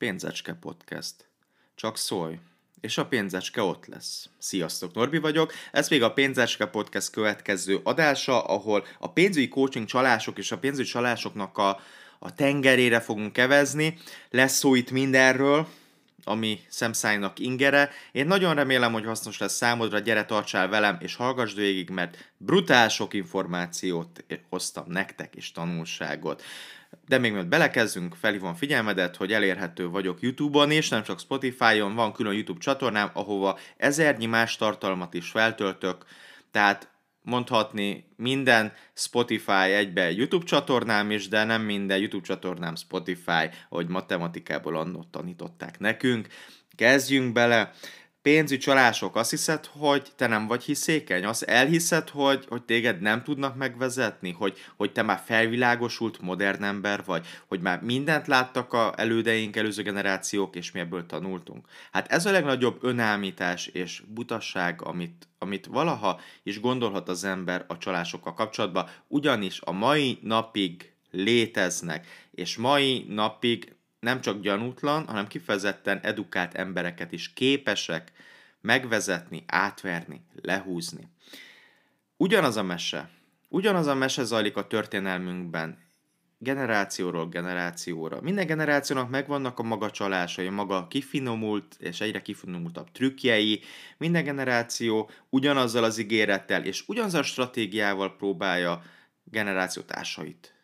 Pénzecske Podcast. Csak szólj, és a pénzecske ott lesz. Sziasztok, Norbi vagyok. Ez még a Pénzecske Podcast következő adása, ahol a pénzügyi coaching csalások és a pénzügyi csalásoknak a, a tengerére fogunk kevezni. Lesz szó itt mindenről, ami szemszájnak ingere. Én nagyon remélem, hogy hasznos lesz számodra, gyere tartsál velem, és hallgassd végig, mert brutál sok információt hoztam nektek, és tanulságot. De még mielőtt belekezdünk, felhívom figyelmedet, hogy elérhető vagyok YouTube-on és nem csak Spotify-on, van külön YouTube csatornám, ahova ezernyi más tartalmat is feltöltök, tehát mondhatni minden Spotify egybe YouTube csatornám is, de nem minden YouTube csatornám Spotify, hogy matematikából annól tanították nekünk. Kezdjünk bele! Pénzügyi csalások, azt hiszed, hogy te nem vagy hiszékeny? Azt elhiszed, hogy, hogy téged nem tudnak megvezetni? Hogy, hogy te már felvilágosult modern ember vagy? Hogy már mindent láttak a elődeink, előző generációk, és mi ebből tanultunk? Hát ez a legnagyobb önállítás és butasság, amit, amit valaha is gondolhat az ember a csalásokkal kapcsolatban, ugyanis a mai napig léteznek, és mai napig nem csak gyanútlan, hanem kifejezetten edukált embereket is képesek megvezetni, átverni, lehúzni. Ugyanaz a mese, ugyanaz a mese zajlik a történelmünkben, generációról generációra. Minden generációnak megvannak a maga csalásai, a maga kifinomult és egyre kifinomultabb trükkjei. Minden generáció ugyanazzal az ígérettel és ugyanazzal a stratégiával próbálja generációtársait Hát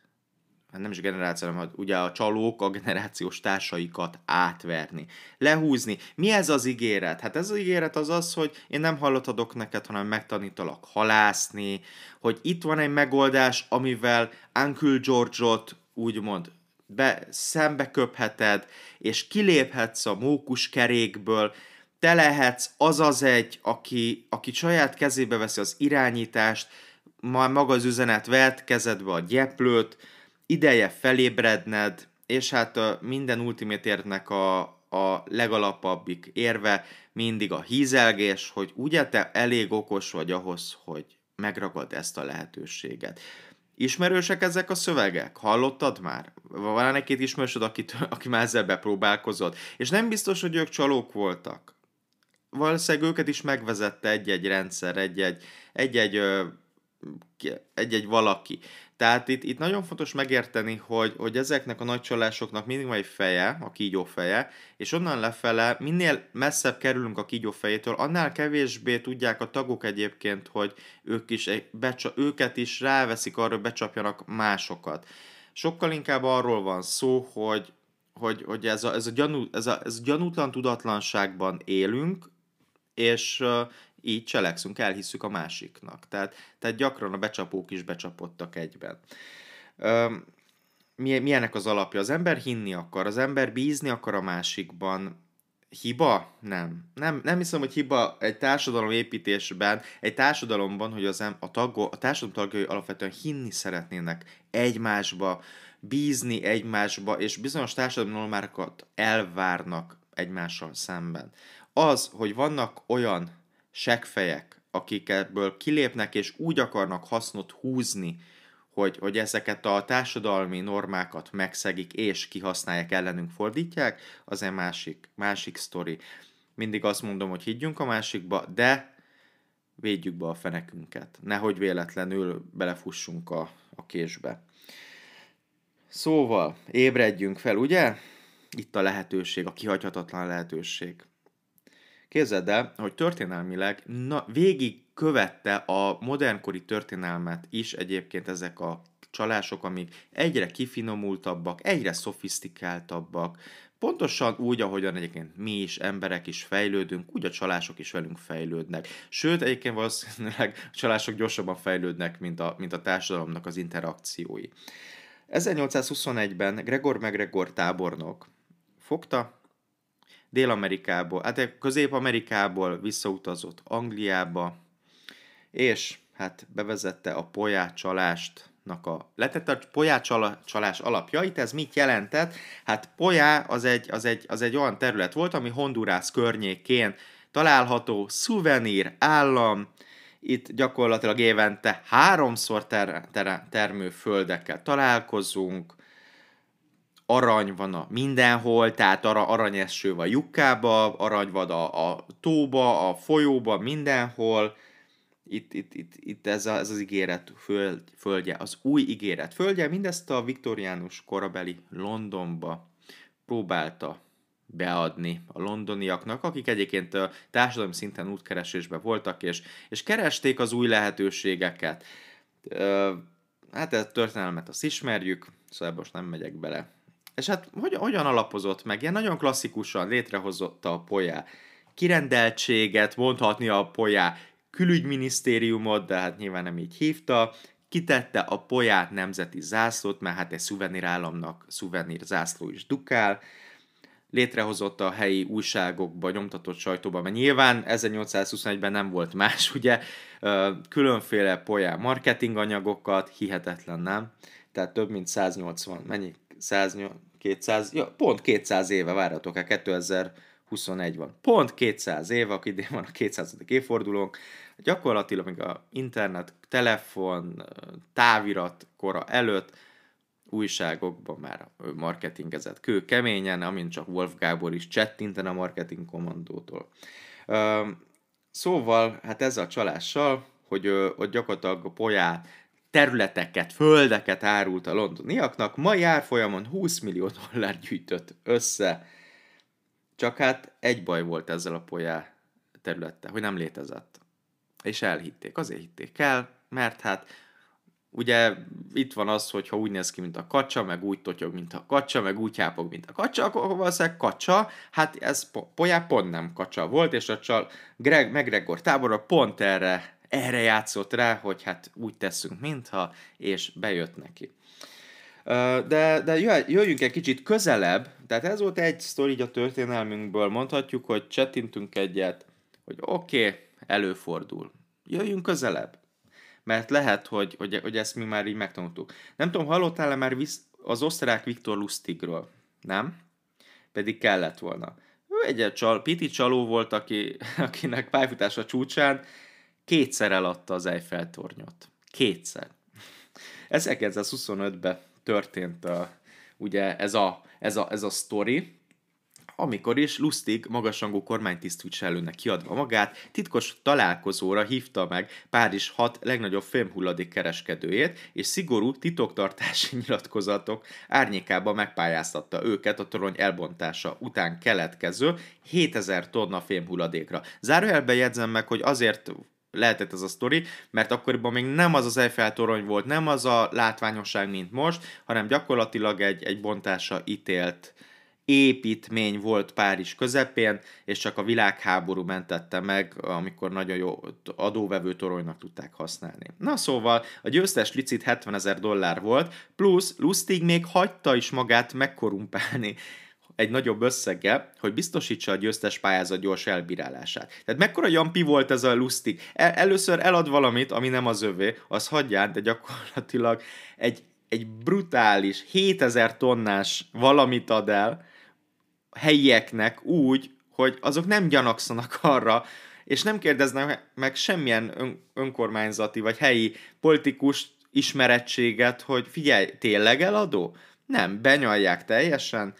nem is generáció, hanem ugye a csalók a generációs társaikat átverni, lehúzni. Mi ez az ígéret? Hát ez az ígéret az az, hogy én nem hallott adok neked, hanem megtanítalak halászni, hogy itt van egy megoldás, amivel Uncle George-ot úgymond be, szembe köpheted, és kiléphetsz a mókus kerékből, te lehetsz az az egy, aki, aki saját kezébe veszi az irányítást, majd maga az üzenet vett kezedbe a gyeplőt, ideje felébredned, és hát minden ultimate a, a legalapabbik érve mindig a hízelgés, hogy ugye te elég okos vagy ahhoz, hogy megragad ezt a lehetőséget. Ismerősek ezek a szövegek? Hallottad már? Van egy-két ismerősöd, akit, aki már ezzel bepróbálkozott? És nem biztos, hogy ők csalók voltak. Valószínűleg őket is megvezette egy-egy rendszer, egy-egy, egy-egy, egy-egy valaki. Tehát itt, itt nagyon fontos megérteni, hogy, hogy ezeknek a nagy csalásoknak mindig van egy feje, a kígyó feje, és onnan lefele, minél messzebb kerülünk a kígyó fejétől, annál kevésbé tudják a tagok egyébként, hogy ők is, becsa, őket is ráveszik arra, hogy becsapjanak másokat. Sokkal inkább arról van szó, hogy, hogy, hogy ez, a, ez, a gyanú, ez, a, ez a gyanútlan tudatlanságban élünk, és így cselekszünk, elhisszük a másiknak. Tehát, tehát gyakran a becsapók is becsapottak egyben. Üm, milyenek az alapja? Az ember hinni akar, az ember bízni akar a másikban. Hiba? Nem. Nem, nem hiszem, hogy hiba egy társadalom építésben, egy társadalomban, hogy az em, a, taggo, a társadalom tagjai alapvetően hinni szeretnének egymásba, bízni egymásba, és bizonyos társadalmi normákat elvárnak egymással szemben. Az, hogy vannak olyan seggfejek, akik ebből kilépnek és úgy akarnak hasznot húzni, hogy, hogy ezeket a társadalmi normákat megszegik és kihasználják, ellenünk fordítják, az egy másik, másik sztori. Mindig azt mondom, hogy higgyünk a másikba, de védjük be a fenekünket. Nehogy véletlenül belefussunk a, a késbe. Szóval, ébredjünk fel, ugye? Itt a lehetőség, a kihagyhatatlan lehetőség. Képzeld el, hogy történelmileg na, végig követte a modernkori történelmet is egyébként ezek a csalások, amik egyre kifinomultabbak, egyre szofisztikáltabbak, Pontosan úgy, ahogyan egyébként mi is, emberek is fejlődünk, úgy a csalások is velünk fejlődnek. Sőt, egyébként valószínűleg a csalások gyorsabban fejlődnek, mint a, mint a társadalomnak az interakciói. 1821-ben Gregor McGregor tábornok fogta, Dél-Amerikából, hát Közép-Amerikából visszautazott Angliába, és hát bevezette a pojácsalást a, letette a pojácsalás alapjait, ez mit jelentett? Hát polyá az egy, az, egy, az egy olyan terület volt, ami Hondurász környékén található, szuvenír, állam, itt gyakorlatilag évente háromszor ter, ter, termő földekkel találkozunk, arany van a mindenhol, tehát ara, aranyeső van lyukkába, arany van a, a tóba, a folyóba, mindenhol. Itt, itt, itt, itt ez, a, ez az ígéret föld, földje, az új ígéret földje, mindezt a viktoriánus korabeli Londonba próbálta beadni a londoniaknak, akik egyébként a társadalmi szinten útkeresésben voltak, és, és keresték az új lehetőségeket. Hát ezt a történelmet azt ismerjük, szóval most nem megyek bele. És hát hogyan, hogyan alapozott meg? Ilyen nagyon klasszikusan létrehozott a polyá kirendeltséget, mondhatni a polyá külügyminisztériumot, de hát nyilván nem így hívta, kitette a polyát nemzeti zászlót, mert hát egy szuvenirállamnak szuvenír zászló is dukál, létrehozott a helyi újságokba, nyomtatott sajtóba, mert nyilván 1821-ben nem volt más, ugye, különféle polyá marketing anyagokat, hihetetlen, nem? Tehát több mint 180, mennyi? 180, 200, ja, pont 200 éve, várhatok, 2021 van. Pont 200 éve, aki idén van a 200. évfordulónk, gyakorlatilag még a internet, telefon, távirat kora előtt újságokban már marketingezett kő keményen, amint csak Wolf Gábor is csettinten a marketing kommandótól. Szóval, hát ezzel a csalással, hogy, hogy gyakorlatilag a polyá területeket, földeket árult a londoniaknak, mai árfolyamon 20 millió dollár gyűjtött össze. Csak hát egy baj volt ezzel a polyá területtel, hogy nem létezett. És elhitték. Azért hitték el, mert hát ugye itt van az, hogy ha úgy néz ki, mint a kacsa, meg úgy totyog, mint a kacsa, meg úgy hápog, mint a kacsa, akkor valószínűleg kacsa, hát ez polyá pont nem kacsa volt, és a csal Greg, McGregor tábora pont erre erre játszott rá, hogy hát úgy teszünk, mintha, és bejött neki. De, de jöjjünk egy kicsit közelebb, tehát ez volt egy sztori a történelmünkből, mondhatjuk, hogy csettintünk egyet, hogy oké, okay, előfordul. Jöjjünk közelebb. Mert lehet, hogy, hogy, hogy ezt mi már így megtanultuk. Nem tudom, hallottál-e már az osztrák Viktor Lustigről? Nem? Pedig kellett volna. Ő egy csal, piti csaló volt, aki, akinek pályafutása csúcsán kétszer eladta az Eiffel tornyot. Kétszer. 1925-ben történt a, ugye ez a, ez a, ez a sztori, amikor is Lustig magasrangú kormánytisztviselőnek kiadva magát, titkos találkozóra hívta meg Párizs hat legnagyobb fémhulladék kereskedőjét, és szigorú titoktartási nyilatkozatok árnyékában megpályáztatta őket a torony elbontása után keletkező 7000 tonna fémhulladékra. Zárójelben jegyzem meg, hogy azért lehetett ez a sztori, mert akkoriban még nem az az Eiffel torony volt, nem az a látványosság, mint most, hanem gyakorlatilag egy, egy bontása ítélt építmény volt Párizs közepén, és csak a világháború mentette meg, amikor nagyon jó adóvevő toronynak tudták használni. Na szóval, a győztes licit 70 ezer dollár volt, plusz Lustig még hagyta is magát megkorumpálni egy nagyobb összeggel, hogy biztosítsa a győztes pályázat gyors elbírálását. Tehát mekkora jampi volt ez a lustig? El, először elad valamit, ami nem az övé, az hagyján, de gyakorlatilag egy, egy brutális 7000 tonnás valamit ad el helyieknek úgy, hogy azok nem gyanakszanak arra, és nem kérdeznek meg semmilyen ön, önkormányzati vagy helyi politikus ismerettséget, hogy figyelj, tényleg eladó? Nem, benyalják teljesen,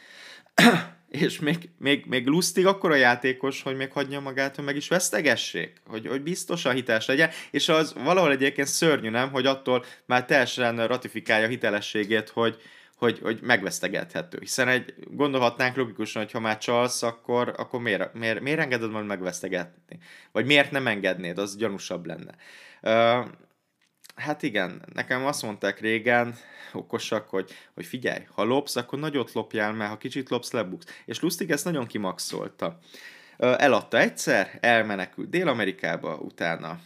és még, még, még lustig akkor a játékos, hogy még hagyja magát, hogy meg is vesztegessék, hogy, hogy biztosan hiteles legyen, és az valahol egyébként szörnyű, nem, hogy attól már teljesen ratifikálja hitelességét, hogy, hogy, hogy megvesztegethető. Hiszen egy, gondolhatnánk logikusan, hogy ha már csalsz, akkor, akkor miért, miért, miért engeded majd megvesztegetni? Vagy miért nem engednéd, az gyanúsabb lenne. Uh, hát igen, nekem azt mondták régen, okosak, hogy, hogy figyelj, ha lopsz, akkor nagyot lopjál, mert ha kicsit lopsz, lebuksz. És Lustig ezt nagyon kimaxolta. Eladta egyszer, elmenekült Dél-Amerikába, utána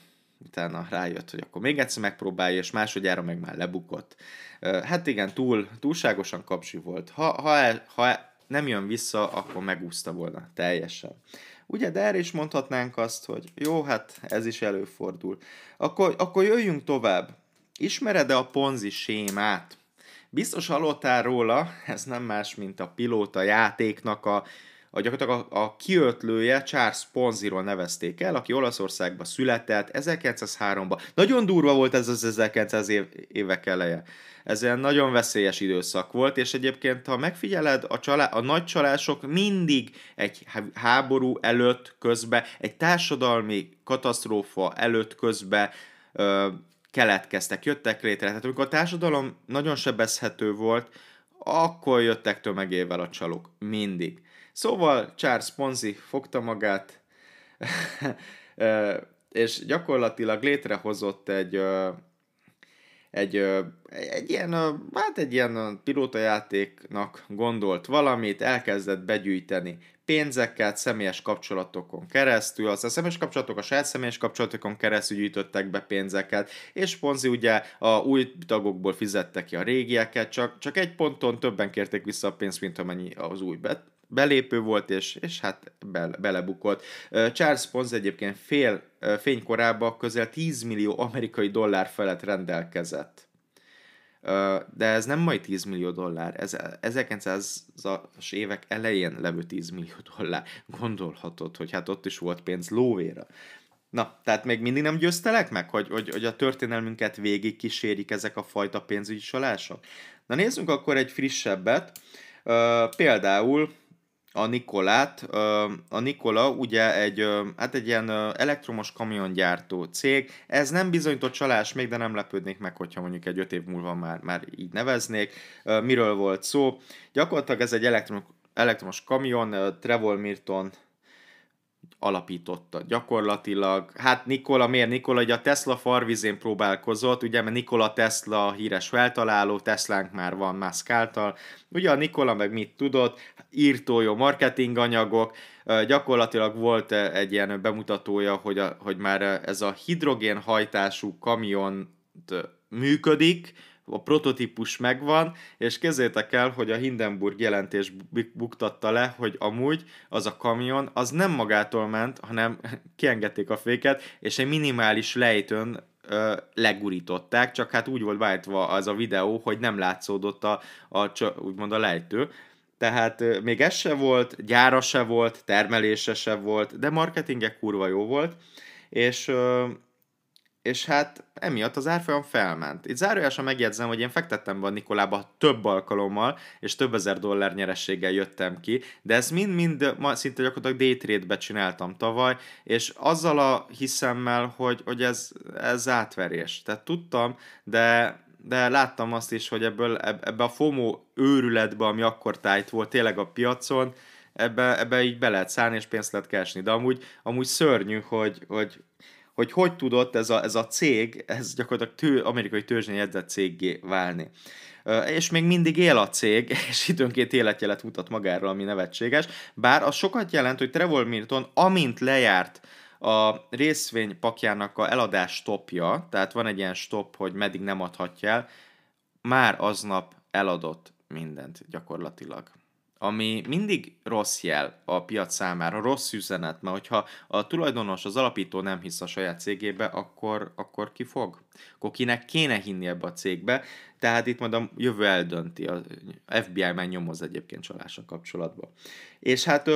utána rájött, hogy akkor még egyszer megpróbálja, és másodjára meg már lebukott. Hát igen, túl, túlságosan kapcsi volt. Ha, ha, ha nem jön vissza, akkor megúszta volna teljesen. Ugye, de erre is mondhatnánk azt, hogy jó, hát ez is előfordul. Akkor, akkor jöjjünk tovább. Ismered-e a Ponzi sémát? Biztos hallottál róla, ez nem más, mint a pilóta játéknak a, a, gyakorlatilag a, a kiötlője Charles Ponziról nevezték el, aki Olaszországban született 1903-ban. Nagyon durva volt ez az 1900 év, évek eleje. Ez egy nagyon veszélyes időszak volt, és egyébként, ha megfigyeled, a, csalá, a nagy csalások mindig egy háború előtt, közbe, egy társadalmi katasztrófa előtt, közbe ö, keletkeztek, jöttek létre. Tehát amikor a társadalom nagyon sebezhető volt, akkor jöttek tömegével a csalók. Mindig. Szóval Charles Ponzi fogta magát, és gyakorlatilag létrehozott egy, egy, egy ilyen, hát egy ilyen pilótajátéknak gondolt valamit, elkezdett begyűjteni pénzeket személyes kapcsolatokon keresztül, az a személyes kapcsolatok a saját személyes kapcsolatokon keresztül gyűjtöttek be pénzeket, és Ponzi ugye a új tagokból fizette ki a régieket, csak, csak egy ponton többen kérték vissza a pénzt, mint amennyi az új bet belépő volt, és, és hát be, belebukott. Charles Ponzi egyébként fél fénykorában közel 10 millió amerikai dollár felett rendelkezett. De ez nem majd 10 millió dollár, ez 1900-as évek elején levő 10 millió dollár. Gondolhatod, hogy hát ott is volt pénz lóvéra. Na, tehát még mindig nem győztelek meg, hogy, hogy, hogy a történelmünket végig kísérik ezek a fajta pénzügyi csalások? Na nézzünk akkor egy frissebbet. Uh, például a Nikolát. A Nikola ugye egy, hát egy ilyen elektromos kamiongyártó cég. Ez nem bizonyított csalás még, de nem lepődnék meg, hogyha mondjuk egy öt év múlva már, már így neveznék. Miről volt szó? Gyakorlatilag ez egy elektromos, elektromos kamion, Trevor Milton alapította gyakorlatilag. Hát Nikola, miért Nikola? Ugye a Tesla farvizén próbálkozott, ugye, mert Nikola Tesla híres feltaláló, Teslánk már van Musk által. Ugye a Nikola meg mit tudott? Írtó jó marketinganyagok, gyakorlatilag volt egy ilyen bemutatója, hogy, a, hogy már ez a hidrogénhajtású kamion működik, a prototípus megvan, és kezétek el, hogy a Hindenburg jelentés buktatta le, hogy amúgy az a kamion az nem magától ment, hanem kiengedték a féket, és egy minimális lejtőn legurították, csak hát úgy volt beállítva az a videó, hogy nem látszódott a, a, úgymond a lejtő. Tehát még ez se volt, gyára se volt, termelése se volt, de marketinge kurva jó volt, és és hát emiatt az árfolyam felment. Itt zárójelesen megjegyzem, hogy én fektettem be a Nikolába több alkalommal, és több ezer dollár nyerességgel jöttem ki, de ezt mind-mind ma szinte gyakorlatilag day trade-be csináltam tavaly, és azzal a hiszemmel, hogy, hogy ez, ez átverés. Tehát tudtam, de, de láttam azt is, hogy ebből, ebbe a FOMO őrületbe, ami akkor tájt volt tényleg a piacon, ebbe, ebbe így be lehet szállni, és pénzt lehet keresni. De amúgy, amúgy szörnyű, hogy, hogy hogy hogy tudott ez a, ez a cég, ez gyakorlatilag tő, amerikai törzsén jegyzett céggé válni. És még mindig él a cég, és időnként életjelet mutat magáról, ami nevetséges, bár az sokat jelent, hogy Trevor Milton, amint lejárt a részvénypakjának a eladás stopja, tehát van egy ilyen stop, hogy meddig nem adhatja el, már aznap eladott mindent gyakorlatilag ami mindig rossz jel a piac számára, rossz üzenet, mert hogyha a tulajdonos, az alapító nem hisz a saját cégébe, akkor, akkor ki fog? Akkor kinek kéne hinni ebbe a cégbe, tehát itt majd a jövő eldönti, a FBI már nyomoz egyébként csalással kapcsolatban. És hát,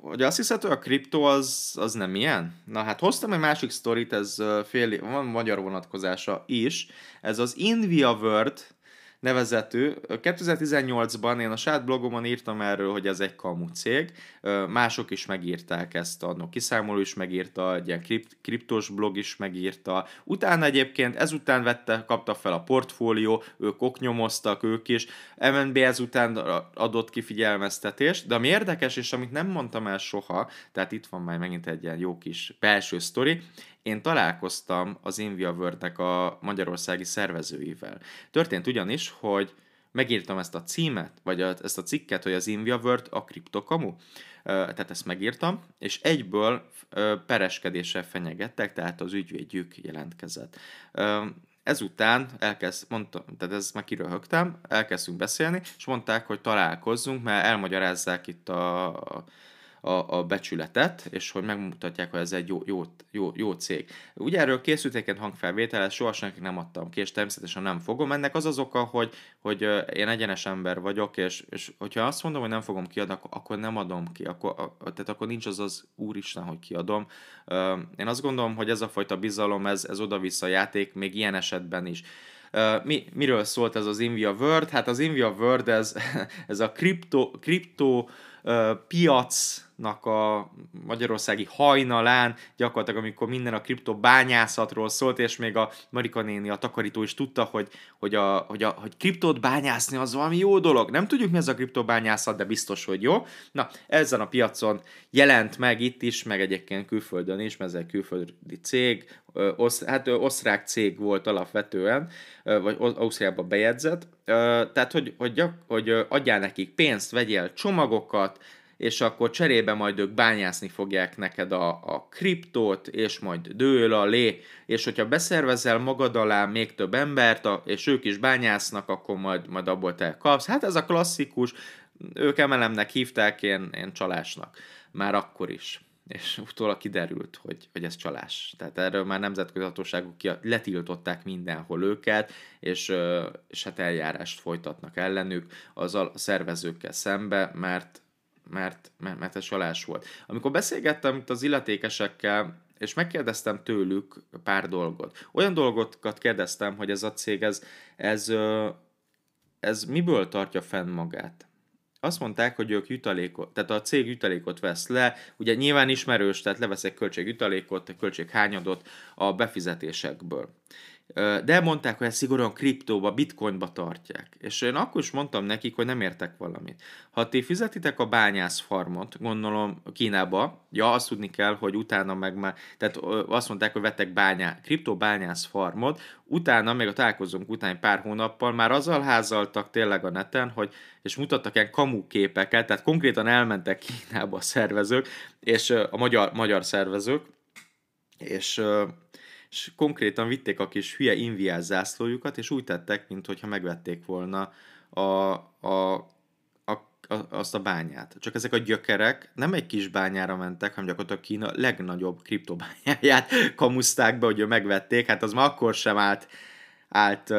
hogy azt hiszed, hogy a kriptó az, az nem ilyen? Na hát hoztam egy másik sztorit, ez fél, van magyar vonatkozása is, ez az Invia World, nevezetű. 2018-ban én a saját blogomon írtam erről, hogy ez egy kamu cég, mások is megírták ezt, a kiszámoló is megírta, egy ilyen kript, kriptos blog is megírta. Utána egyébként ezután vette, kapta fel a portfólió, ők oknyomoztak, ők is. MNB ezután adott ki figyelmeztetést, de ami érdekes, és amit nem mondtam el soha, tehát itt van már megint egy ilyen jó kis belső sztori, én találkoztam az InviaWord-nek a magyarországi szervezőivel. Történt ugyanis, hogy megírtam ezt a címet, vagy ezt a cikket, hogy az InviaWord a kriptokamu, tehát ezt megírtam, és egyből pereskedéssel fenyegettek, tehát az ügyvédjük jelentkezett. Ezután elkezd, mondtam, tehát ezt már kiröhögtem, elkezdtünk beszélni, és mondták, hogy találkozzunk, mert elmagyarázzák itt a, a a, becsületet, és hogy megmutatják, hogy ez egy jó, jó, jó, jó cég. Ugye erről készült egy hangfelvétel, soha senki nem adtam ki, és természetesen nem fogom. Ennek az az oka, hogy, hogy én egyenes ember vagyok, és, és hogyha azt mondom, hogy nem fogom kiadni, akkor nem adom ki, akkor, tehát akkor nincs az az úristen, hogy kiadom. Én azt gondolom, hogy ez a fajta bizalom, ez, ez oda-vissza játék, még ilyen esetben is. Mi, miről szólt ez az Invia World? Hát az Invia World ez, ez a kripto, kripto piacnak a magyarországi hajnalán, gyakorlatilag amikor minden a kripto bányászatról szólt, és még a Marika néni, a takarító is tudta, hogy, hogy, a, hogy, a, hogy kriptót bányászni az valami jó dolog. Nem tudjuk, mi ez a kriptobányászat, de biztos, hogy jó. Na, ezen a piacon jelent meg itt is, meg egyébként külföldön is, mert ez egy külföldi cég, osz, hát osztrák cég volt alapvetően, vagy Ausztriában bejegyzett, tehát hogy, hogy, hogy adjál nekik pénzt, vegyél csomagokat, és akkor cserébe majd ők bányászni fogják neked a, a kriptót, és majd dől a lé, és hogyha beszervezel magad alá még több embert, a, és ők is bányásznak, akkor majd, majd abból te kapsz. Hát ez a klasszikus, ők emelemnek hívták, én, én csalásnak. Már akkor is és utólag kiderült, hogy, hogy ez csalás. Tehát erről már nemzetközi hatóságok letiltották mindenhol őket, és, és hát eljárást folytatnak ellenük az a szervezőkkel szembe, mert, mert, mert, mert ez csalás volt. Amikor beszélgettem itt az illetékesekkel, és megkérdeztem tőlük pár dolgot. Olyan dolgokat kérdeztem, hogy ez a cég, ez, ez, ez miből tartja fenn magát azt mondták, hogy ők jutalékot, tehát a cég jutalékot vesz le, ugye nyilván ismerős, tehát levesz egy költségjutalékot, egy költséghányadot a befizetésekből de mondták, hogy ezt szigorúan kriptóba, bitcoinba tartják. És én akkor is mondtam nekik, hogy nem értek valamit. Ha ti fizetitek a bányász farmot, gondolom Kínába, ja, azt tudni kell, hogy utána meg már, tehát azt mondták, hogy vettek bányá, kriptó bányász farmot, utána, még a találkozónk után pár hónappal már azzal házaltak tényleg a neten, hogy, és mutattak ilyen kamu képeket, tehát konkrétan elmentek Kínába a szervezők, és a magyar, magyar szervezők, és és konkrétan vitték a kis hülye inviás zászlójukat, és úgy tettek, mintha megvették volna a, a, a, a, azt a bányát. Csak ezek a gyökerek nem egy kis bányára mentek, hanem gyakorlatilag Kína legnagyobb kriptobányáját kamuszták be, hogy megvették, hát az ma akkor sem állt, állt,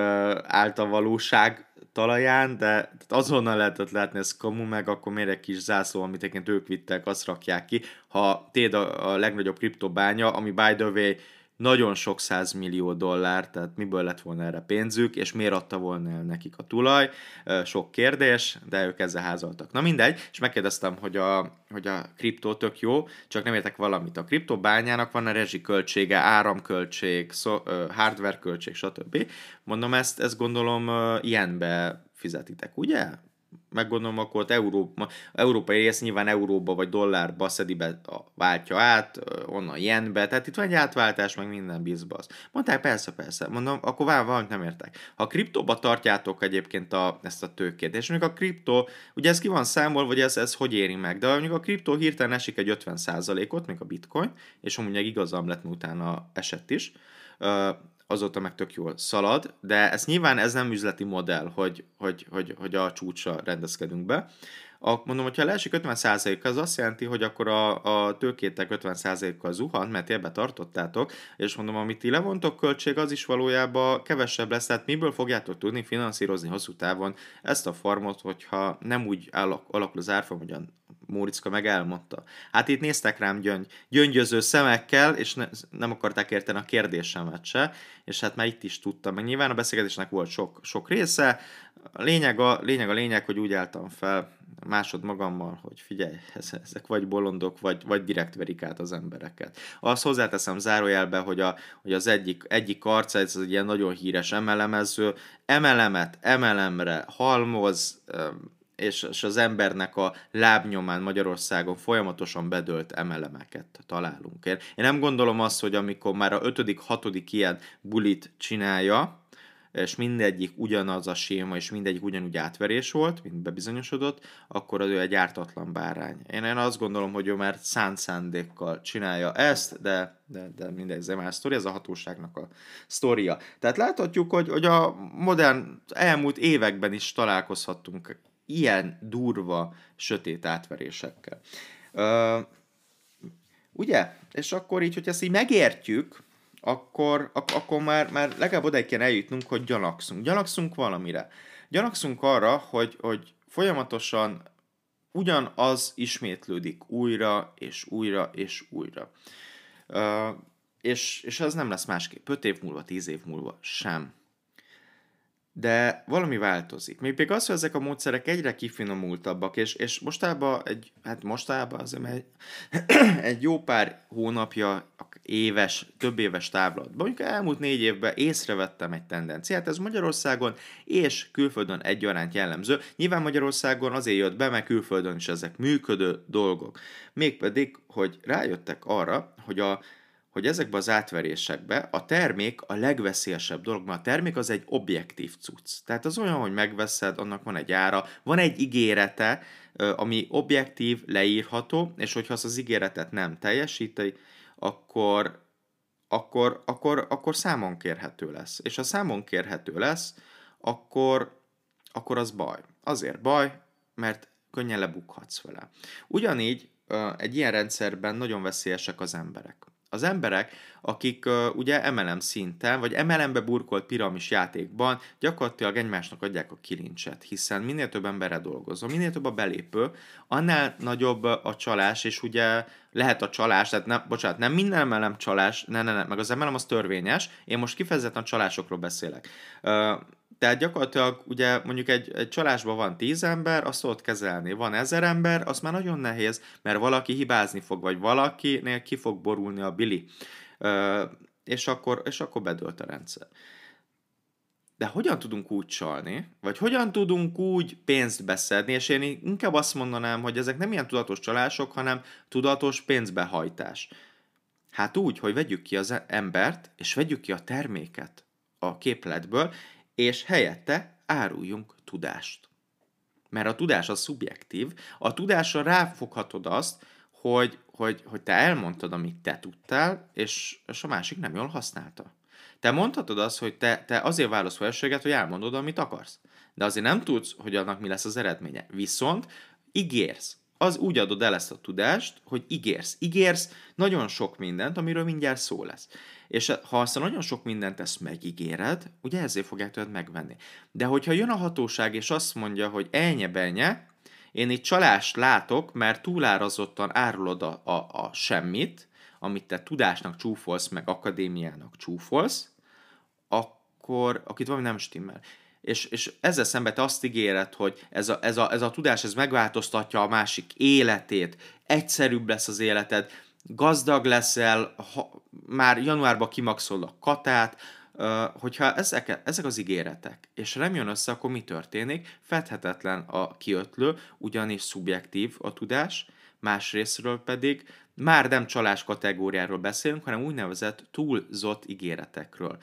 állt a valóság talaján, de azonnal lehetett látni ez kamu, meg akkor miért egy kis zászló, amit egyébként ők vittek, azt rakják ki. Ha téd a, a legnagyobb kriptobánya, ami by the way nagyon sok millió dollár, tehát miből lett volna erre pénzük, és miért adta volna el nekik a tulaj, sok kérdés, de ők ezzel házaltak. Na mindegy, és megkérdeztem, hogy a, hogy a kriptó tök jó, csak nem értek valamit. A kriptobányának van a rezsiköltsége, áramköltség, hardware költség, stb. Mondom, ezt, ezt gondolom ilyenbe fizetitek, ugye? Meggondolom, akkor ott Európa, európai rész nyilván euróba vagy dollárba szedi be, a, váltja át, onnan jenbe, tehát itt van egy átváltás, meg minden bizbasz. Mondták, persze, persze. Mondom, akkor vár, valamit nem értek. Ha a kriptóba tartjátok egyébként a, ezt a tőkét, és mondjuk a kriptó, ugye ez ki van számol, vagy ez, ez hogy éri meg, de mondjuk a kriptó hirtelen esik egy 50%-ot, még a bitcoin, és amúgy igazam lett, utána esett is, azóta meg tök jól szalad, de ez nyilván ez nem üzleti modell, hogy, hogy, hogy, hogy a csúcsra rendezkedünk be. A, mondom, hogyha leesik 50% az azt jelenti, hogy akkor a, a tőkétek 50%-kal zuhant, mert érbe tartottátok, és mondom, amit ti levontok költség, az is valójában kevesebb lesz, tehát miből fogjátok tudni finanszírozni hosszú távon ezt a farmot, hogyha nem úgy alakul az árfolyam, Móriczka meg elmondta. Hát itt néztek rám gyöngy, gyöngyöző szemekkel, és ne, nem akarták érteni a kérdésemet se, és hát már itt is tudtam, meg nyilván a beszélgetésnek volt sok, sok része. A lényeg a, lényeg a lényeg, hogy úgy álltam fel másod magammal, hogy figyelj, ezek vagy bolondok, vagy, vagy direkt verik át az embereket. Azt hozzáteszem zárójelbe, hogy, a, hogy az egyik, egyik arca, ez egy ilyen nagyon híres emelemező, emelemet emelemre halmoz, és, és az embernek a lábnyomán Magyarországon folyamatosan bedölt emelemeket találunk. Én, nem gondolom azt, hogy amikor már a ötödik, hatodik ilyen bulit csinálja, és mindegyik ugyanaz a séma, és mindegyik ugyanúgy átverés volt, mint bebizonyosodott, akkor az ő egy ártatlan bárány. Én, én azt gondolom, hogy ő már szánt szándékkal csinálja ezt, de, de, de mindegy, ez már sztori, ez a hatóságnak a sztoria. Tehát láthatjuk, hogy, hogy a modern elmúlt években is találkozhattunk ilyen durva, sötét átverésekkel. Ö, ugye? És akkor így, hogy ezt így megértjük, akkor, ak- akkor már, már legalább odaig kell eljutnunk, hogy gyanakszunk. Gyanakszunk valamire. Gyanakszunk arra, hogy, hogy folyamatosan ugyanaz ismétlődik újra, és újra, és újra. Uh, és, és ez nem lesz másképp 5 év múlva, 10 év múlva sem. De valami változik. Még pedig az, hogy ezek a módszerek egyre kifinomultabbak, és, és mostában egy, hát mostában azért egy, egy jó pár hónapja, éves, több éves távlatban, mondjuk elmúlt négy évben észrevettem egy tendenciát, ez Magyarországon és külföldön egyaránt jellemző. Nyilván Magyarországon azért jött be, mert külföldön is ezek működő dolgok. Mégpedig, hogy rájöttek arra, hogy a hogy ezekbe az átverésekbe a termék a legveszélyesebb dolog, mert a termék az egy objektív cucc. Tehát az olyan, hogy megveszed, annak van egy ára, van egy ígérete, ami objektív, leírható, és hogyha az az ígéretet nem teljesíti, akkor, akkor, akkor, akkor számon kérhető lesz. És ha számon kérhető lesz, akkor, akkor az baj. Azért baj, mert könnyen lebukhatsz vele. Ugyanígy egy ilyen rendszerben nagyon veszélyesek az emberek az emberek, akik uh, ugye MLM szinten, vagy MLM-be burkolt piramis játékban gyakorlatilag egymásnak adják a kilincset, hiszen minél több emberre dolgozom, minél több a belépő, annál nagyobb a csalás, és ugye lehet a csalás, tehát nem, bocsánat, nem minden MLM csalás, ne, ne, ne, meg az MLM az törvényes, én most kifejezetten a csalásokról beszélek. Uh, tehát gyakorlatilag ugye mondjuk egy, egy csalásban van tíz ember, azt tudod kezelni. Van ezer ember, az már nagyon nehéz, mert valaki hibázni fog, vagy valakinél ki fog borulni a bili. Ö, és, akkor, és akkor bedölt a rendszer. De hogyan tudunk úgy csalni, vagy hogyan tudunk úgy pénzt beszedni, és én inkább azt mondanám, hogy ezek nem ilyen tudatos csalások, hanem tudatos pénzbehajtás. Hát úgy, hogy vegyük ki az embert, és vegyük ki a terméket a képletből, és helyette áruljunk tudást. Mert a tudás az szubjektív, a tudásra ráfoghatod azt, hogy, hogy, hogy te elmondtad, amit te tudtál, és, és a másik nem jól használta. Te mondhatod azt, hogy te, te azért válasz felséget, hogy elmondod, amit akarsz. De azért nem tudsz, hogy annak mi lesz az eredménye. Viszont ígérsz. Az úgy adod el ezt a tudást, hogy ígérsz. Ígérsz nagyon sok mindent, amiről mindjárt szó lesz. És ha azt nagyon sok mindent ezt megígéred, ugye ezért fogják tőled megvenni. De hogyha jön a hatóság és azt mondja, hogy elnye benye, én itt csalást látok, mert túlárazottan árulod a, a, a semmit, amit te tudásnak csúfolsz, meg akadémiának csúfolsz, akkor akit valami nem stimmel. És, és ezzel szemben te azt ígéred, hogy ez a, ez, a, ez a tudás ez megváltoztatja a másik életét, egyszerűbb lesz az életed, gazdag leszel, ha, már januárban kimaxol a katát, hogyha ezek, ezek az ígéretek, és nem jön össze, akkor mi történik? Fedhetetlen a kiötlő, ugyanis szubjektív a tudás, másrésztről pedig már nem csalás kategóriáról beszélünk, hanem úgynevezett túlzott ígéretekről.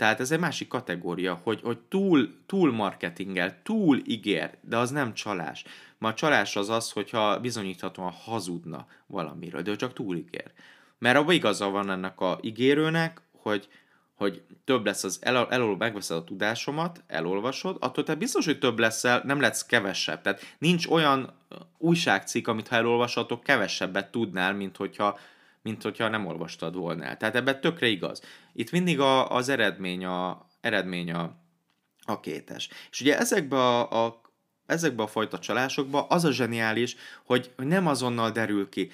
Tehát ez egy másik kategória, hogy, hogy túl, túl marketingel, túl ígér, de az nem csalás. Ma a csalás az az, hogyha bizonyíthatóan hazudna valamiről, de csak túl ígér. Mert abban igaza van ennek a ígérőnek, hogy, hogy több lesz az, el, elol, megveszed a tudásomat, elolvasod, attól te biztos, hogy több leszel, nem lesz kevesebb. Tehát nincs olyan újságcikk, amit ha elolvashatok, kevesebbet tudnál, mint hogyha mint hogyha nem olvastad volna el. Tehát ebben tökre igaz. Itt mindig a, az eredmény a, eredmény a, a kétes. És ugye ezekbe a, a, ezekbe a fajta csalásokba az a zseniális, hogy nem azonnal derül ki.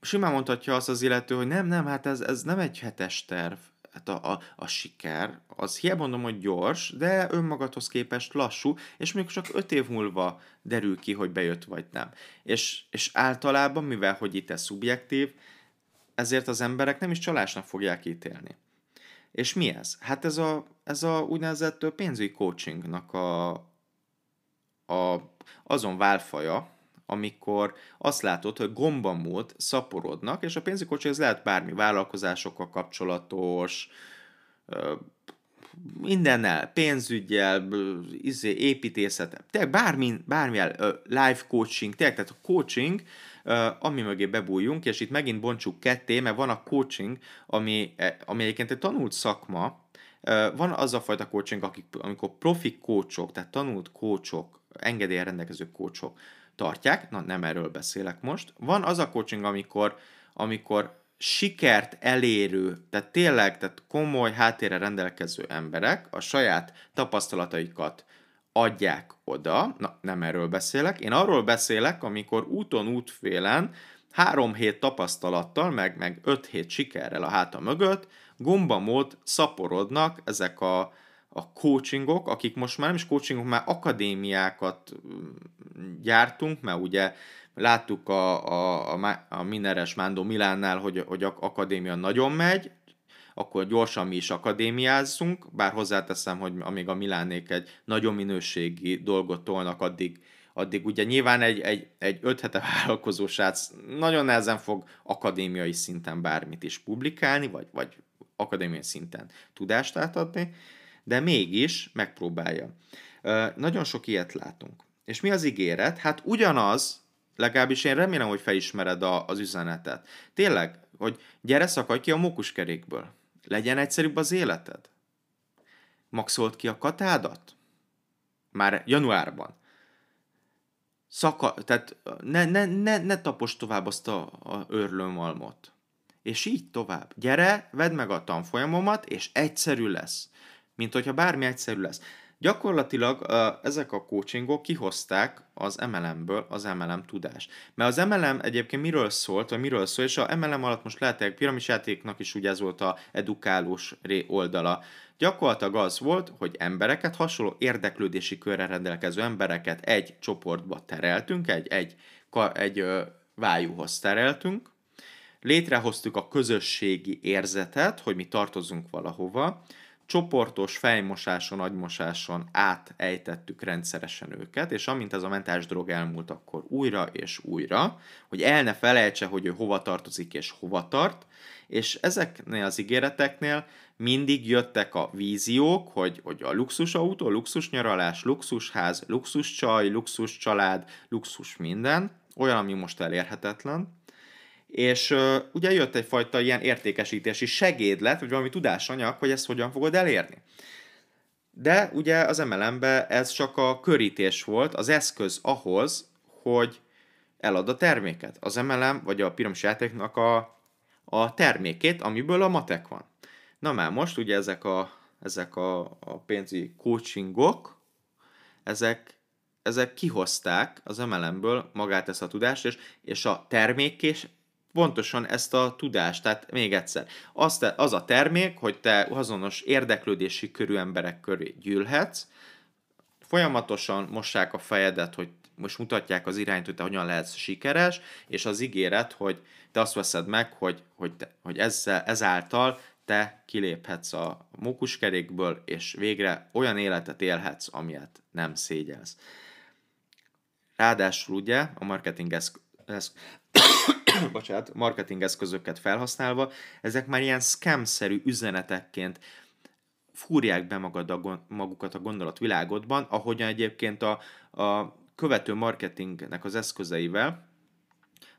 Simán mondhatja azt az illető, hogy nem, nem, hát ez, ez nem egy hetes terv. Hát a, a, a siker, az hiába mondom, hogy gyors, de önmagadhoz képest lassú, és még csak öt év múlva derül ki, hogy bejött vagy nem. És, és általában, mivel hogy itt ez szubjektív, ezért az emberek nem is csalásnak fogják ítélni. És mi ez? Hát ez a, ez a úgynevezett pénzügyi coachingnak a, a, azon válfaja, amikor azt látod, hogy gombamód szaporodnak, és a pénzügyi coaching ez lehet bármi, vállalkozásokkal kapcsolatos, mindennel, pénzügyel, izé, építészet, tényleg bármi, bármilyen life coaching, tényleg, tehát a coaching ami mögé bebújjunk, és itt megint bontsuk ketté, mert van a coaching, ami, e, ami egyébként egy tanult szakma, van az a fajta coaching, akik, amikor profi coachok, tehát tanult coachok, engedélyen rendelkező coachok tartják, na nem erről beszélek most. Van az a coaching, amikor, amikor sikert elérő, tehát tényleg tehát komoly háttérre rendelkező emberek a saját tapasztalataikat adják oda, na nem erről beszélek, én arról beszélek, amikor úton útfélen három hét tapasztalattal, meg, meg öt hét sikerrel a háta mögött gombamód szaporodnak ezek a, a coachingok, akik most már nem is coachingok, már akadémiákat mm, gyártunk, mert ugye láttuk a, a, a, a Mineres Mándó Milánnál, hogy, hogy akadémia nagyon megy, akkor gyorsan mi is akadémiázzunk, bár hozzáteszem, hogy amíg a Milánék egy nagyon minőségi dolgot tolnak, addig, addig ugye nyilván egy, egy, egy öt hete vállalkozó srác nagyon nehezen fog akadémiai szinten bármit is publikálni, vagy, vagy akadémiai szinten tudást átadni, de mégis megpróbálja. Nagyon sok ilyet látunk. És mi az ígéret? Hát ugyanaz, legalábbis én remélem, hogy felismered a, az üzenetet. Tényleg, hogy gyere szakadj ki a mókuskerékből. Legyen egyszerűbb az életed. Maxolt ki a katádat? Már januárban. Szaka, tehát ne, ne, ne, ne tapos tovább azt a, a örlőmalmot. És így tovább. Gyere, vedd meg a tanfolyamomat, és egyszerű lesz. Mint hogyha bármi egyszerű lesz. Gyakorlatilag ezek a coachingok kihozták az MLM-ből az MLM tudást. Mert az MLM egyébként miről szólt, vagy miről szól, és a MLM alatt most lehet, piramisjátéknak is ugye ez volt a edukálós oldala. Gyakorlatilag az volt, hogy embereket, hasonló érdeklődési körre rendelkező embereket egy csoportba tereltünk, egy, egy, egy vájúhoz tereltünk, létrehoztuk a közösségi érzetet, hogy mi tartozunk valahova, csoportos fejmosáson, agymosáson átejtettük rendszeresen őket, és amint ez a mentális drog elmúlt, akkor újra és újra, hogy el ne felejtse, hogy ő hova tartozik és hova tart, és ezeknél az ígéreteknél mindig jöttek a víziók, hogy, hogy a luxus autó, luxus nyaralás, luxus ház, luxus csaj, luxus család, luxus minden, olyan, ami most elérhetetlen, és uh, ugye jött egyfajta ilyen értékesítési segédlet, vagy valami tudásanyag, hogy ezt hogyan fogod elérni. De ugye az MLM-be ez csak a körítés volt, az eszköz ahhoz, hogy elad a terméket. Az MLM, vagy a piramis játéknak a, a termékét, amiből a matek van. Na már most ugye ezek a, ezek a, a pénzügyi coachingok, ezek, ezek kihozták az MLM-ből magát ezt a tudást, és, és a termékés pontosan ezt a tudást. Tehát még egyszer, az, te, az a termék, hogy te azonos érdeklődési körű emberek köré gyűlhetsz, folyamatosan mossák a fejedet, hogy most mutatják az irányt, hogy te hogyan lehetsz sikeres, és az ígéret, hogy te azt veszed meg, hogy, hogy, te, hogy ezzel, ezáltal te kiléphetsz a mókuskerékből, és végre olyan életet élhetsz, amilyet nem szégyelsz. Ráadásul ugye a marketing eszk- eszk- bocsánat, marketing eszközöket felhasználva, ezek már ilyen scam-szerű üzenetekként fúrják be magad a, magukat a gondolatvilágodban, ahogyan egyébként a, a követő marketingnek az eszközeivel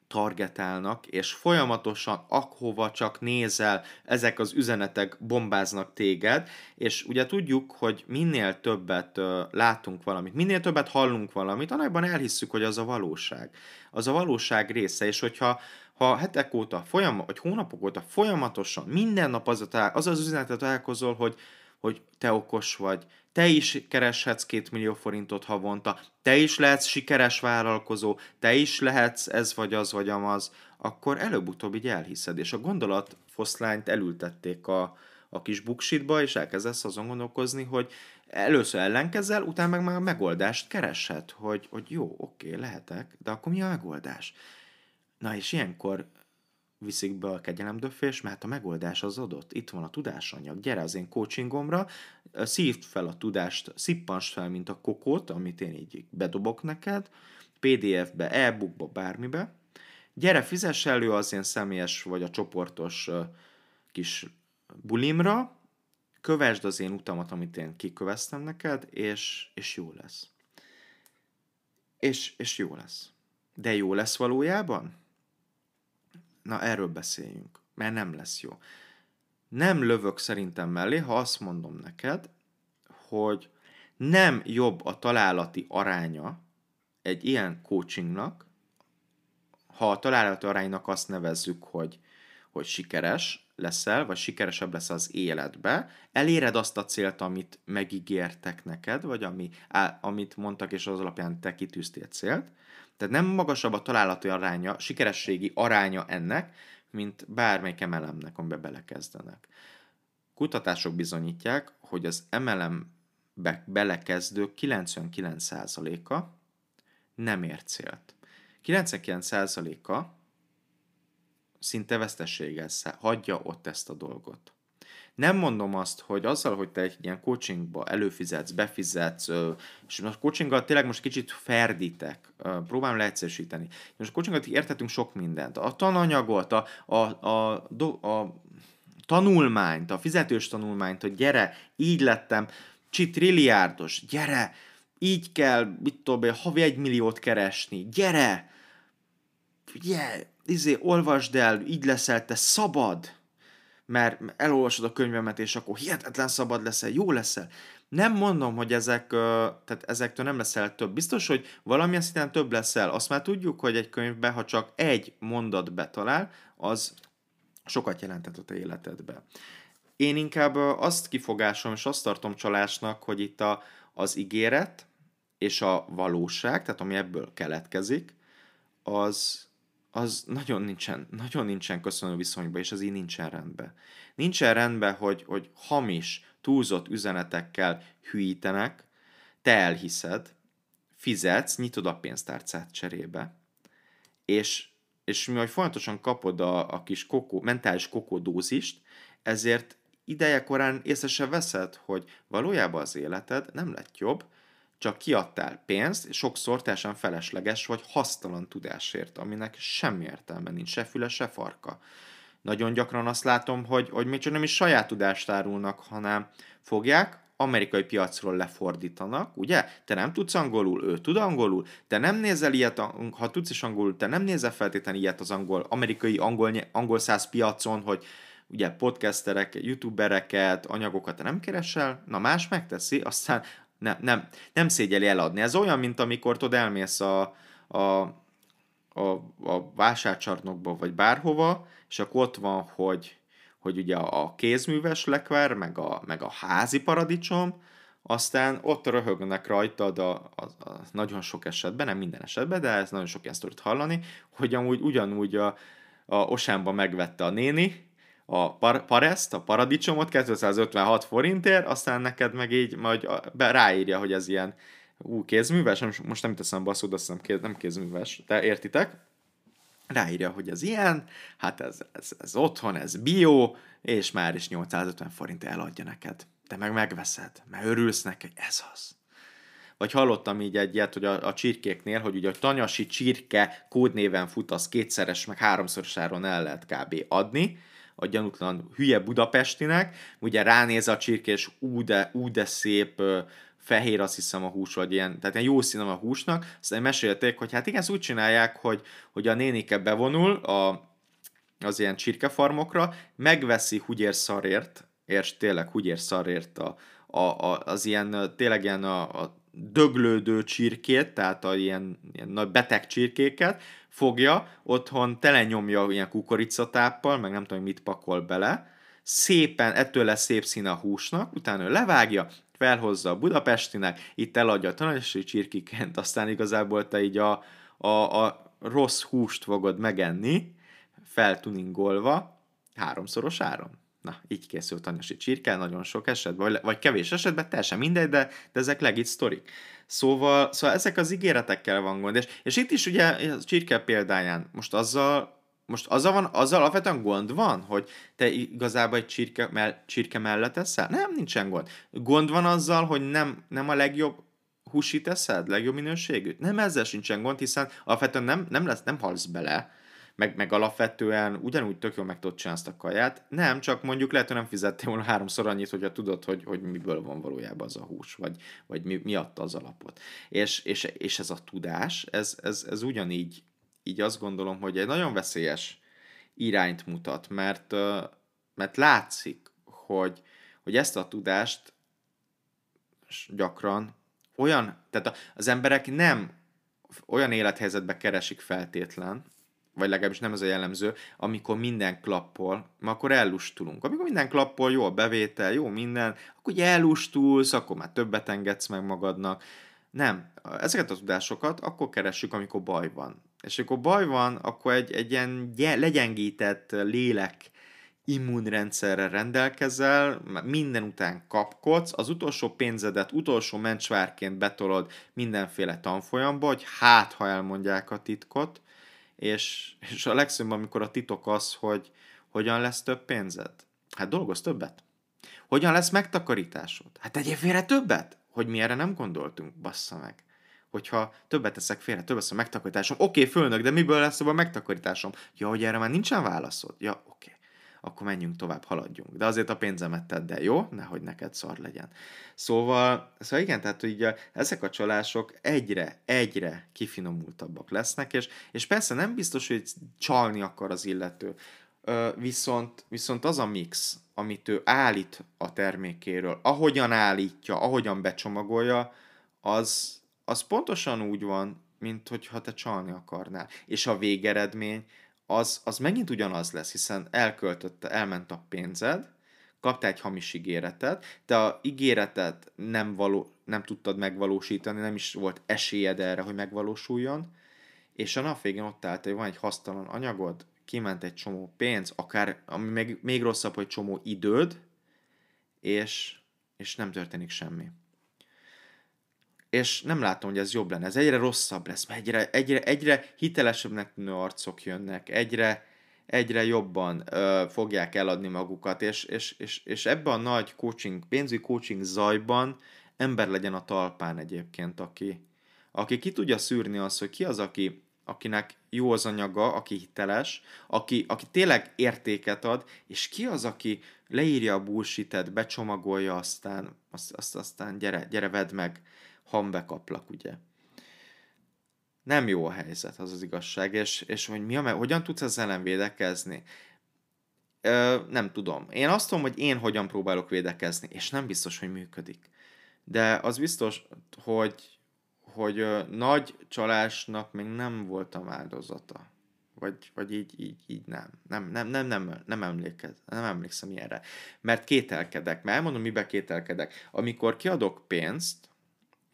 targetálnak, és folyamatosan akhova csak nézel, ezek az üzenetek bombáznak téged, és ugye tudjuk, hogy minél többet látunk valamit, minél többet hallunk valamit, annakban elhisszük, hogy az a valóság. Az a valóság része, és hogyha ha hetek óta, folyam, vagy hónapok óta folyamatosan, minden nap az, a, az az üzenetet találkozol, hogy, hogy te okos vagy, te is kereshetsz két millió forintot havonta, te is lehetsz sikeres vállalkozó, te is lehetsz ez vagy az vagy amaz, akkor előbb-utóbb így elhiszed. És a gondolat foszlányt elültették a, a kis buksitba, és elkezdesz azon gondolkozni, hogy először ellenkezel, utána meg már a megoldást keresed, hogy, hogy jó, oké, lehetek, de akkor mi a megoldás? Na és ilyenkor viszik be a kegyelemdöfés, mert a megoldás az adott. Itt van a tudásanyag. Gyere az én coachingomra, szívd fel a tudást, szippans fel, mint a kokót, amit én így bedobok neked, PDF-be, e-bookba, bármibe. Gyere, fizess elő az én személyes vagy a csoportos kis bulimra, kövesd az én utamat, amit én kiköveztem neked, és, és jó lesz. És, és jó lesz. De jó lesz valójában? Na erről beszéljünk, mert nem lesz jó. Nem lövök szerintem mellé, ha azt mondom neked, hogy nem jobb a találati aránya egy ilyen coachingnak, ha a találati aránynak azt nevezzük, hogy, hogy sikeres leszel, vagy sikeresebb lesz az életbe, eléred azt a célt, amit megígértek neked, vagy ami, á, amit mondtak, és az alapján te kitűztél célt. Tehát nem magasabb a találati aránya, sikerességi aránya ennek, mint bármelyik MLM-nek, amiben belekezdenek. Kutatások bizonyítják, hogy az MLM-be belekezdő 99%-a nem ér célt. 99%-a szinte veszteséggel hagyja ott ezt a dolgot. Nem mondom azt, hogy azzal, hogy te egy ilyen coachingba előfizetsz, befizetsz, és a coachinggal tényleg most kicsit ferdítek, próbálom leegyszerűsíteni. Most coachingot értetünk sok mindent. A tananyagot, a, a, a, a tanulmányt, a fizetős tanulmányt, hogy gyere, így lettem csitrilliárdos, gyere, így kell, mit tudom, havi egy milliót keresni, gyere, yeah, izé, olvasd el, így leszel te szabad, mert elolvasod a könyvemet, és akkor hihetetlen szabad leszel, jó leszel. Nem mondom, hogy ezek, tehát ezektől nem leszel több. Biztos, hogy valamilyen szinten több leszel. Azt már tudjuk, hogy egy könyvben, ha csak egy mondat betalál, az sokat jelentett a te életedbe. Én inkább azt kifogásom, és azt tartom csalásnak, hogy itt a, az ígéret és a valóság, tehát ami ebből keletkezik, az, az nagyon nincsen, nagyon nincsen köszönő viszonyban, és az így nincsen rendben. Nincsen rendben, hogy, hogy hamis, túlzott üzenetekkel hűítenek, te elhiszed, fizetsz, nyitod a pénztárcát cserébe, és, és mivel folyamatosan kapod a, a kis kokó, mentális kokódózist, ezért ideje korán észre se veszed, hogy valójában az életed nem lett jobb, csak kiadtál pénzt, sokszor teljesen felesleges vagy hasztalan tudásért, aminek semmi értelme nincs, se füle, se farka. Nagyon gyakran azt látom, hogy, hogy még csak nem is saját tudást árulnak, hanem fogják, amerikai piacról lefordítanak, ugye? Te nem tudsz angolul, ő tud angolul, te nem nézel ilyet, ha tudsz is angolul, te nem nézel feltétlenül ilyet az angol, amerikai angol, angol száz piacon, hogy ugye podcasterek, youtubereket, anyagokat te nem keresel, na más megteszi, aztán nem, nem, nem szégyeli eladni. Ez olyan, mint amikor tudod, elmész a, a, a, a vásárcsarnokba, vagy bárhova, és akkor ott van, hogy, hogy ugye a kézműves lekvár, meg a, meg a házi paradicsom, aztán ott röhögnek rajtad a, a, a, nagyon sok esetben, nem minden esetben, de ez nagyon sok ilyen hallani, hogy amúgy ugyanúgy a, a Osánba megvette a néni, a par- pareszt, a paradicsomot 256 forintért, aztán neked meg így majd ráírja, hogy ez ilyen ú, kézműves, most nem teszem be a azt kéz, nem kézműves, de értitek? Ráírja, hogy ez ilyen, hát ez, ez, ez otthon, ez bio, és már is 850 forint eladja neked. Te meg megveszed, mert örülsz neki, ez az. Vagy hallottam így egyet, hogy a, a csirkéknél, hogy ugye a tanyasi csirke kódnéven fut, az kétszeres, meg háromszoros áron el lehet kb. adni, a gyanútlan hülye budapestinek, ugye ránéz a csirke, és ú de, ú de szép fehér, azt hiszem a hús, vagy ilyen, tehát ilyen jó színem a húsnak, aztán mesélték, hogy hát igen, ezt úgy csinálják, hogy, hogy a nénike bevonul a, az ilyen csirkefarmokra, megveszi húgyér szarért, és tényleg húgyér szarért a, a, a, az ilyen, tényleg ilyen a, a döglődő csirkét, tehát a ilyen, ilyen nagy beteg csirkéket, fogja, otthon telenyomja ilyen kukoricatáppal, meg nem tudom, mit pakol bele, szépen, ettől lesz szép színe a húsnak, utána ő levágja, felhozza a Budapestinek, itt eladja a tanácsi csirkiként, aztán igazából te így a, a, a rossz húst fogod megenni, feltuningolva, háromszoros áron. Na, így készült tanyasi csirke, nagyon sok esetben, vagy, vagy kevés esetben, teljesen mindegy, de, de ezek legit sztorik. Szóval, szóval ezek az ígéretekkel van gond. És, és itt is ugye a csirke példáján, most azzal most azzal, van, azzal alapvetően gond van, hogy te igazából egy csirke, mell- csirke mellett eszel? Nem, nincsen gond. Gond van azzal, hogy nem, nem a legjobb húsit eszed, legjobb minőségű? Nem ezzel sincsen gond, hiszen alapvetően nem, nem, lesz, nem halsz bele, meg, meg alapvetően ugyanúgy tök jól meg tudod csinálni azt a kaját. Nem, csak mondjuk lehet, hogy nem fizettél volna háromszor annyit, hogyha tudod, hogy, hogy miből van valójában az a hús, vagy, vagy mi, mi adta az alapot. És, és, és ez a tudás, ez, ez, ez ugyanígy, így azt gondolom, hogy egy nagyon veszélyes irányt mutat, mert, mert látszik, hogy, hogy ezt a tudást gyakran olyan, tehát az emberek nem olyan élethelyzetbe keresik feltétlen, vagy legalábbis nem ez a jellemző, amikor minden klappol, ma akkor ellustulunk. Amikor minden klappol, jó a bevétel, jó minden, akkor ugye ellustulsz, akkor már többet engedsz meg magadnak. Nem. Ezeket a tudásokat akkor keressük, amikor baj van. És amikor baj van, akkor egy, egy ilyen legyengített lélek immunrendszerrel rendelkezel, minden után kapkodsz, az utolsó pénzedet utolsó mencsvárként betolod mindenféle tanfolyamba, hogy hát, ha elmondják a titkot, és, és a legszebb, amikor a titok az, hogy hogyan lesz több pénzed. Hát dolgoz többet. Hogyan lesz megtakarításod? Hát tegyél félre többet, hogy mi erre nem gondoltunk, bassza meg. Hogyha többet teszek félre, több lesz a megtakarításom. Oké, okay, fölnök, de miből lesz a megtakarításom? Ja, hogy erre már nincsen válaszod? Ja, oké. Okay akkor menjünk tovább, haladjunk. De azért a pénzemet tedd el, jó? Nehogy neked szar legyen. Szóval, szóval igen, tehát hogy ezek a csalások egyre, egyre kifinomultabbak lesznek, és, és persze nem biztos, hogy csalni akar az illető. Viszont, viszont az a mix, amit ő állít a termékéről, ahogyan állítja, ahogyan becsomagolja, az, az pontosan úgy van, mint hogyha te csalni akarnál. És a végeredmény az, az megint ugyanaz lesz, hiszen elköltötte, elment a pénzed, kaptál egy hamis ígéretet, de a ígéretet nem, való, nem tudtad megvalósítani, nem is volt esélyed erre, hogy megvalósuljon, és a nap végén ott állt, hogy van egy hasztalan anyagod, kiment egy csomó pénz, akár, ami még, még rosszabb, hogy csomó időd, és, és nem történik semmi és nem látom, hogy ez jobb lenne. Ez egyre rosszabb lesz, mert egyre, egyre, egyre hitelesebbnek tűnő arcok jönnek, egyre, egyre jobban ö, fogják eladni magukat, és, és, és, és ebben a nagy coaching, pénzügyi coaching zajban ember legyen a talpán egyébként, aki, aki ki tudja szűrni azt, hogy ki az, aki, akinek jó az anyaga, aki hiteles, aki, aki tényleg értéket ad, és ki az, aki leírja a bullshit becsomagolja, aztán, azt, azt, aztán gyere, gyere, vedd meg hambekaplak, ugye. Nem jó a helyzet, az az igazság, és, és hogy mi a, hogyan tudsz ezzel ellen védekezni? Ö, nem tudom. Én azt tudom, hogy én hogyan próbálok védekezni, és nem biztos, hogy működik. De az biztos, hogy, hogy ö, nagy csalásnak még nem voltam áldozata. Vagy, vagy így, így, így nem. Nem, nem, nem, nem, nem, emlékez, nem emlékszem ilyenre. Mert kételkedek. Mert elmondom, mibe kételkedek. Amikor kiadok pénzt,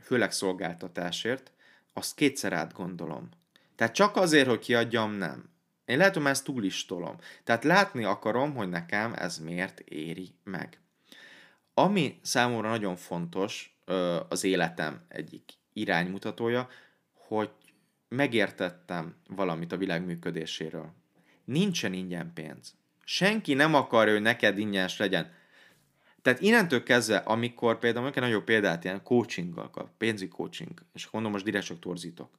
főleg szolgáltatásért, azt kétszer átgondolom. Tehát csak azért, hogy kiadjam, nem. Én lehet, hogy ezt túl is tolom. Tehát látni akarom, hogy nekem ez miért éri meg. Ami számomra nagyon fontos, az életem egyik iránymutatója, hogy megértettem valamit a világ működéséről. Nincsen ingyen pénz. Senki nem akarja, hogy neked ingyenes legyen. Tehát innentől kezdve, amikor például egy nagyobb példát, ilyen coachinggal kap, pénzügyi coaching, és mondom, most direkt csak torzítok.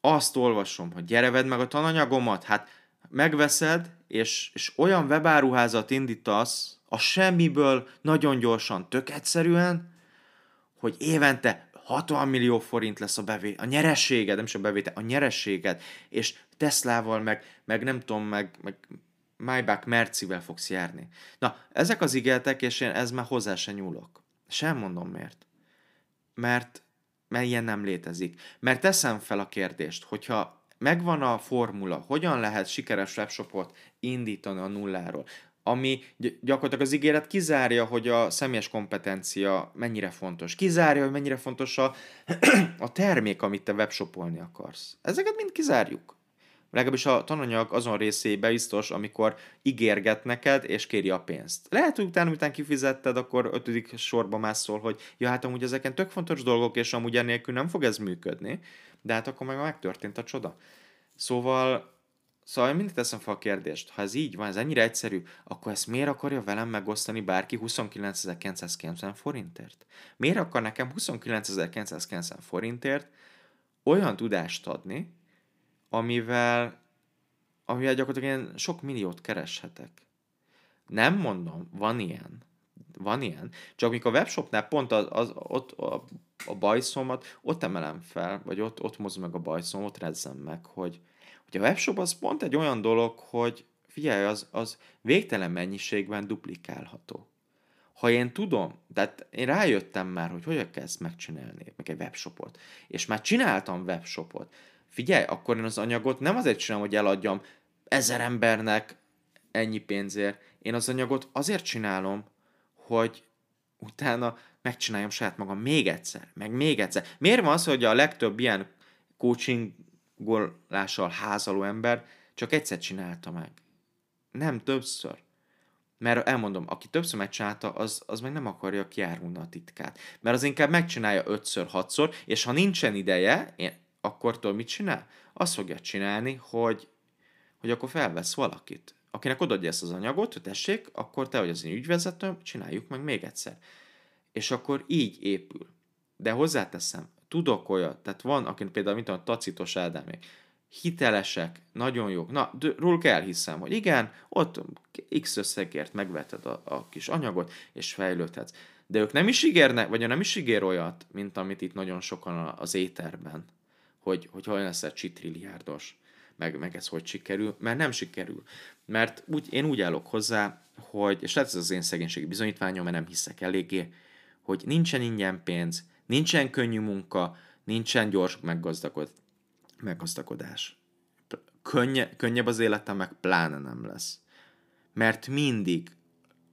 Azt olvasom, hogy gyere vedd meg a tananyagomat, hát megveszed, és, és olyan webáruházat indítasz a semmiből nagyon gyorsan, tök egyszerűen, hogy évente 60 millió forint lesz a bevétel, a nyerességed, nem is a bevétel, a nyerességed, és Teslával meg, meg nem tudom, meg, meg Maybach Mercivel fogsz járni. Na, ezek az ígéretek, és én ez már hozzá se nyúlok. Sem mondom miért. Mert, mert ilyen nem létezik. Mert teszem fel a kérdést, hogyha megvan a formula, hogyan lehet sikeres webshopot indítani a nulláról, ami gyakorlatilag az ígéret kizárja, hogy a személyes kompetencia mennyire fontos. Kizárja, hogy mennyire fontos a, a termék, amit te webshopolni akarsz. Ezeket mind kizárjuk. Legalábbis a tananyag azon részébe biztos, amikor ígérget neked, és kéri a pénzt. Lehet, hogy utána, után kifizetted, akkor ötödik sorba mászol, hogy ja, hát amúgy ezeken tök fontos dolgok, és amúgy ennélkül nem fog ez működni, de hát akkor meg megtörtént a csoda. Szóval Szóval én mindig teszem fel a kérdést, ha ez így van, ez ennyire egyszerű, akkor ezt miért akarja velem megosztani bárki 29.990 forintért? Miért akar nekem 29.990 forintért olyan tudást adni, amivel, amivel gyakorlatilag ilyen sok milliót kereshetek. Nem mondom, van ilyen. Van ilyen. Csak mikor a webshopnál pont az, az, ott a, a bajszomat, ott emelem fel, vagy ott, ott mozom meg a bajszom, ott rezzem meg, hogy, hogy a webshop az pont egy olyan dolog, hogy figyelj, az, az végtelen mennyiségben duplikálható. Ha én tudom, tehát én rájöttem már, hogy hogyan kell ezt megcsinálni, meg egy webshopot, és már csináltam webshopot, figyelj, akkor én az anyagot nem azért csinálom, hogy eladjam ezer embernek ennyi pénzért, én az anyagot azért csinálom, hogy utána megcsináljam saját magam még egyszer, meg még egyszer. Miért van az, hogy a legtöbb ilyen coachingolással házaló ember csak egyszer csinálta meg? Nem többször. Mert elmondom, aki többször megcsinálta, az, az meg nem akarja kiárulni a titkát. Mert az inkább megcsinálja ötször, hatszor, és ha nincsen ideje, én, akkor tudod, mit csinál? Azt fogja csinálni, hogy, hogy akkor felvesz valakit akinek odaadja ezt az anyagot, hogy tessék, akkor te vagy az én ügyvezetőm, csináljuk meg még egyszer. És akkor így épül. De hozzáteszem, tudok olyat, tehát van, akinek például, mint a tacitos Ádámék, hitelesek, nagyon jók. Na, róluk elhiszem, hogy igen, ott x összegért megveted a, a kis anyagot, és fejlődhetsz. De ők nem is ígérnek, vagy nem is ígér olyat, mint amit itt nagyon sokan az éterben, hogy, hogy olyan lesz egy csitrilliárdos meg, meg ez hogy sikerül, mert nem sikerül. Mert úgy, én úgy állok hozzá, hogy, és ez az én szegénységi bizonyítványom, mert nem hiszek eléggé, hogy nincsen ingyen pénz, nincsen könnyű munka, nincsen gyors meggazdagodás. meggazdagodás. Könnye, könnyebb az életem, meg pláne nem lesz. Mert mindig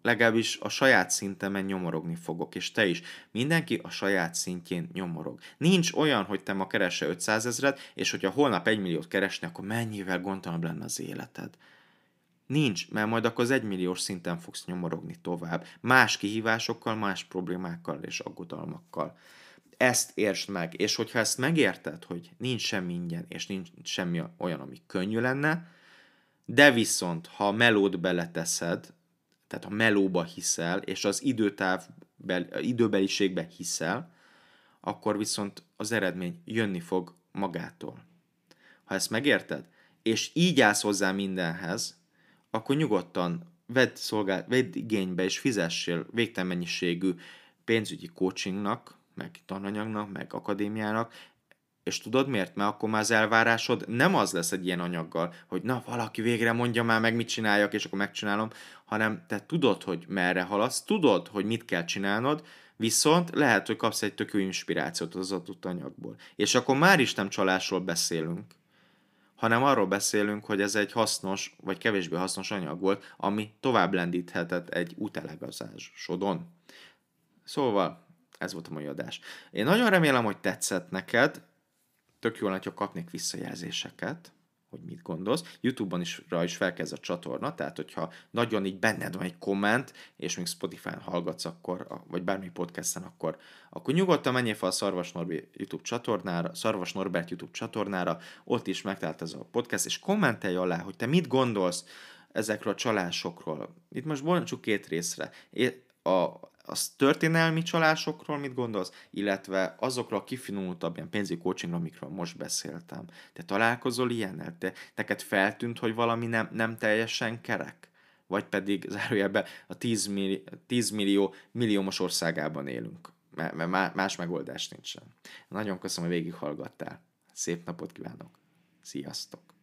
legalábbis a saját szintemen nyomorogni fogok, és te is. Mindenki a saját szintjén nyomorog. Nincs olyan, hogy te ma keresse 500 ezeret, és hogyha holnap 1 milliót keresni, akkor mennyivel gondtalanabb lenne az életed. Nincs, mert majd akkor az egymilliós szinten fogsz nyomorogni tovább. Más kihívásokkal, más problémákkal és aggodalmakkal. Ezt értsd meg, és hogyha ezt megérted, hogy nincs semmi ingyen, és nincs semmi olyan, ami könnyű lenne, de viszont, ha a melód beleteszed, tehát a melóba hiszel, és az időtáv, időbeliségbe hiszel, akkor viszont az eredmény jönni fog magától. Ha ezt megérted, és így állsz hozzá mindenhez, akkor nyugodtan vedd, szolgál, vedd igénybe és fizessél végtelen mennyiségű pénzügyi coachingnak, meg tananyagnak, meg akadémiának, és tudod miért? Mert akkor már az elvárásod nem az lesz egy ilyen anyaggal, hogy na, valaki végre mondja már meg, mit csináljak, és akkor megcsinálom, hanem te tudod, hogy merre haladsz, tudod, hogy mit kell csinálnod, viszont lehet, hogy kapsz egy tök inspirációt az adott anyagból. És akkor már is nem csalásról beszélünk, hanem arról beszélünk, hogy ez egy hasznos, vagy kevésbé hasznos anyag volt, ami tovább lendíthetett egy útelegazásodon. Szóval, ez volt a mai adás. Én nagyon remélem, hogy tetszett neked, tök jó lenne, ha kapnék visszajelzéseket, hogy mit gondolsz. Youtube-on is rá is felkezd a csatorna, tehát hogyha nagyon így benned van egy komment, és még Spotify-n hallgatsz, akkor, vagy bármi podcasten, akkor, akkor nyugodtan menjél fel a Szarvas Norbi YouTube csatornára, Szarvas Norbert YouTube csatornára, ott is megtalált ez a podcast, és kommentelj alá, hogy te mit gondolsz ezekről a csalásokról. Itt most bontsuk két részre. A, az történelmi csalásokról mit gondolsz, illetve azokról a kifinomultabb ilyen pénzügyi coachingról, amikről most beszéltem. Te találkozol ilyennel? Te, neked feltűnt, hogy valami nem, nem teljesen kerek? Vagy pedig zárójelben a 10 millió, 10 millió milliómos országában élünk, mert más megoldás nincsen. Nagyon köszönöm, hogy végighallgattál. Szép napot kívánok! Sziasztok!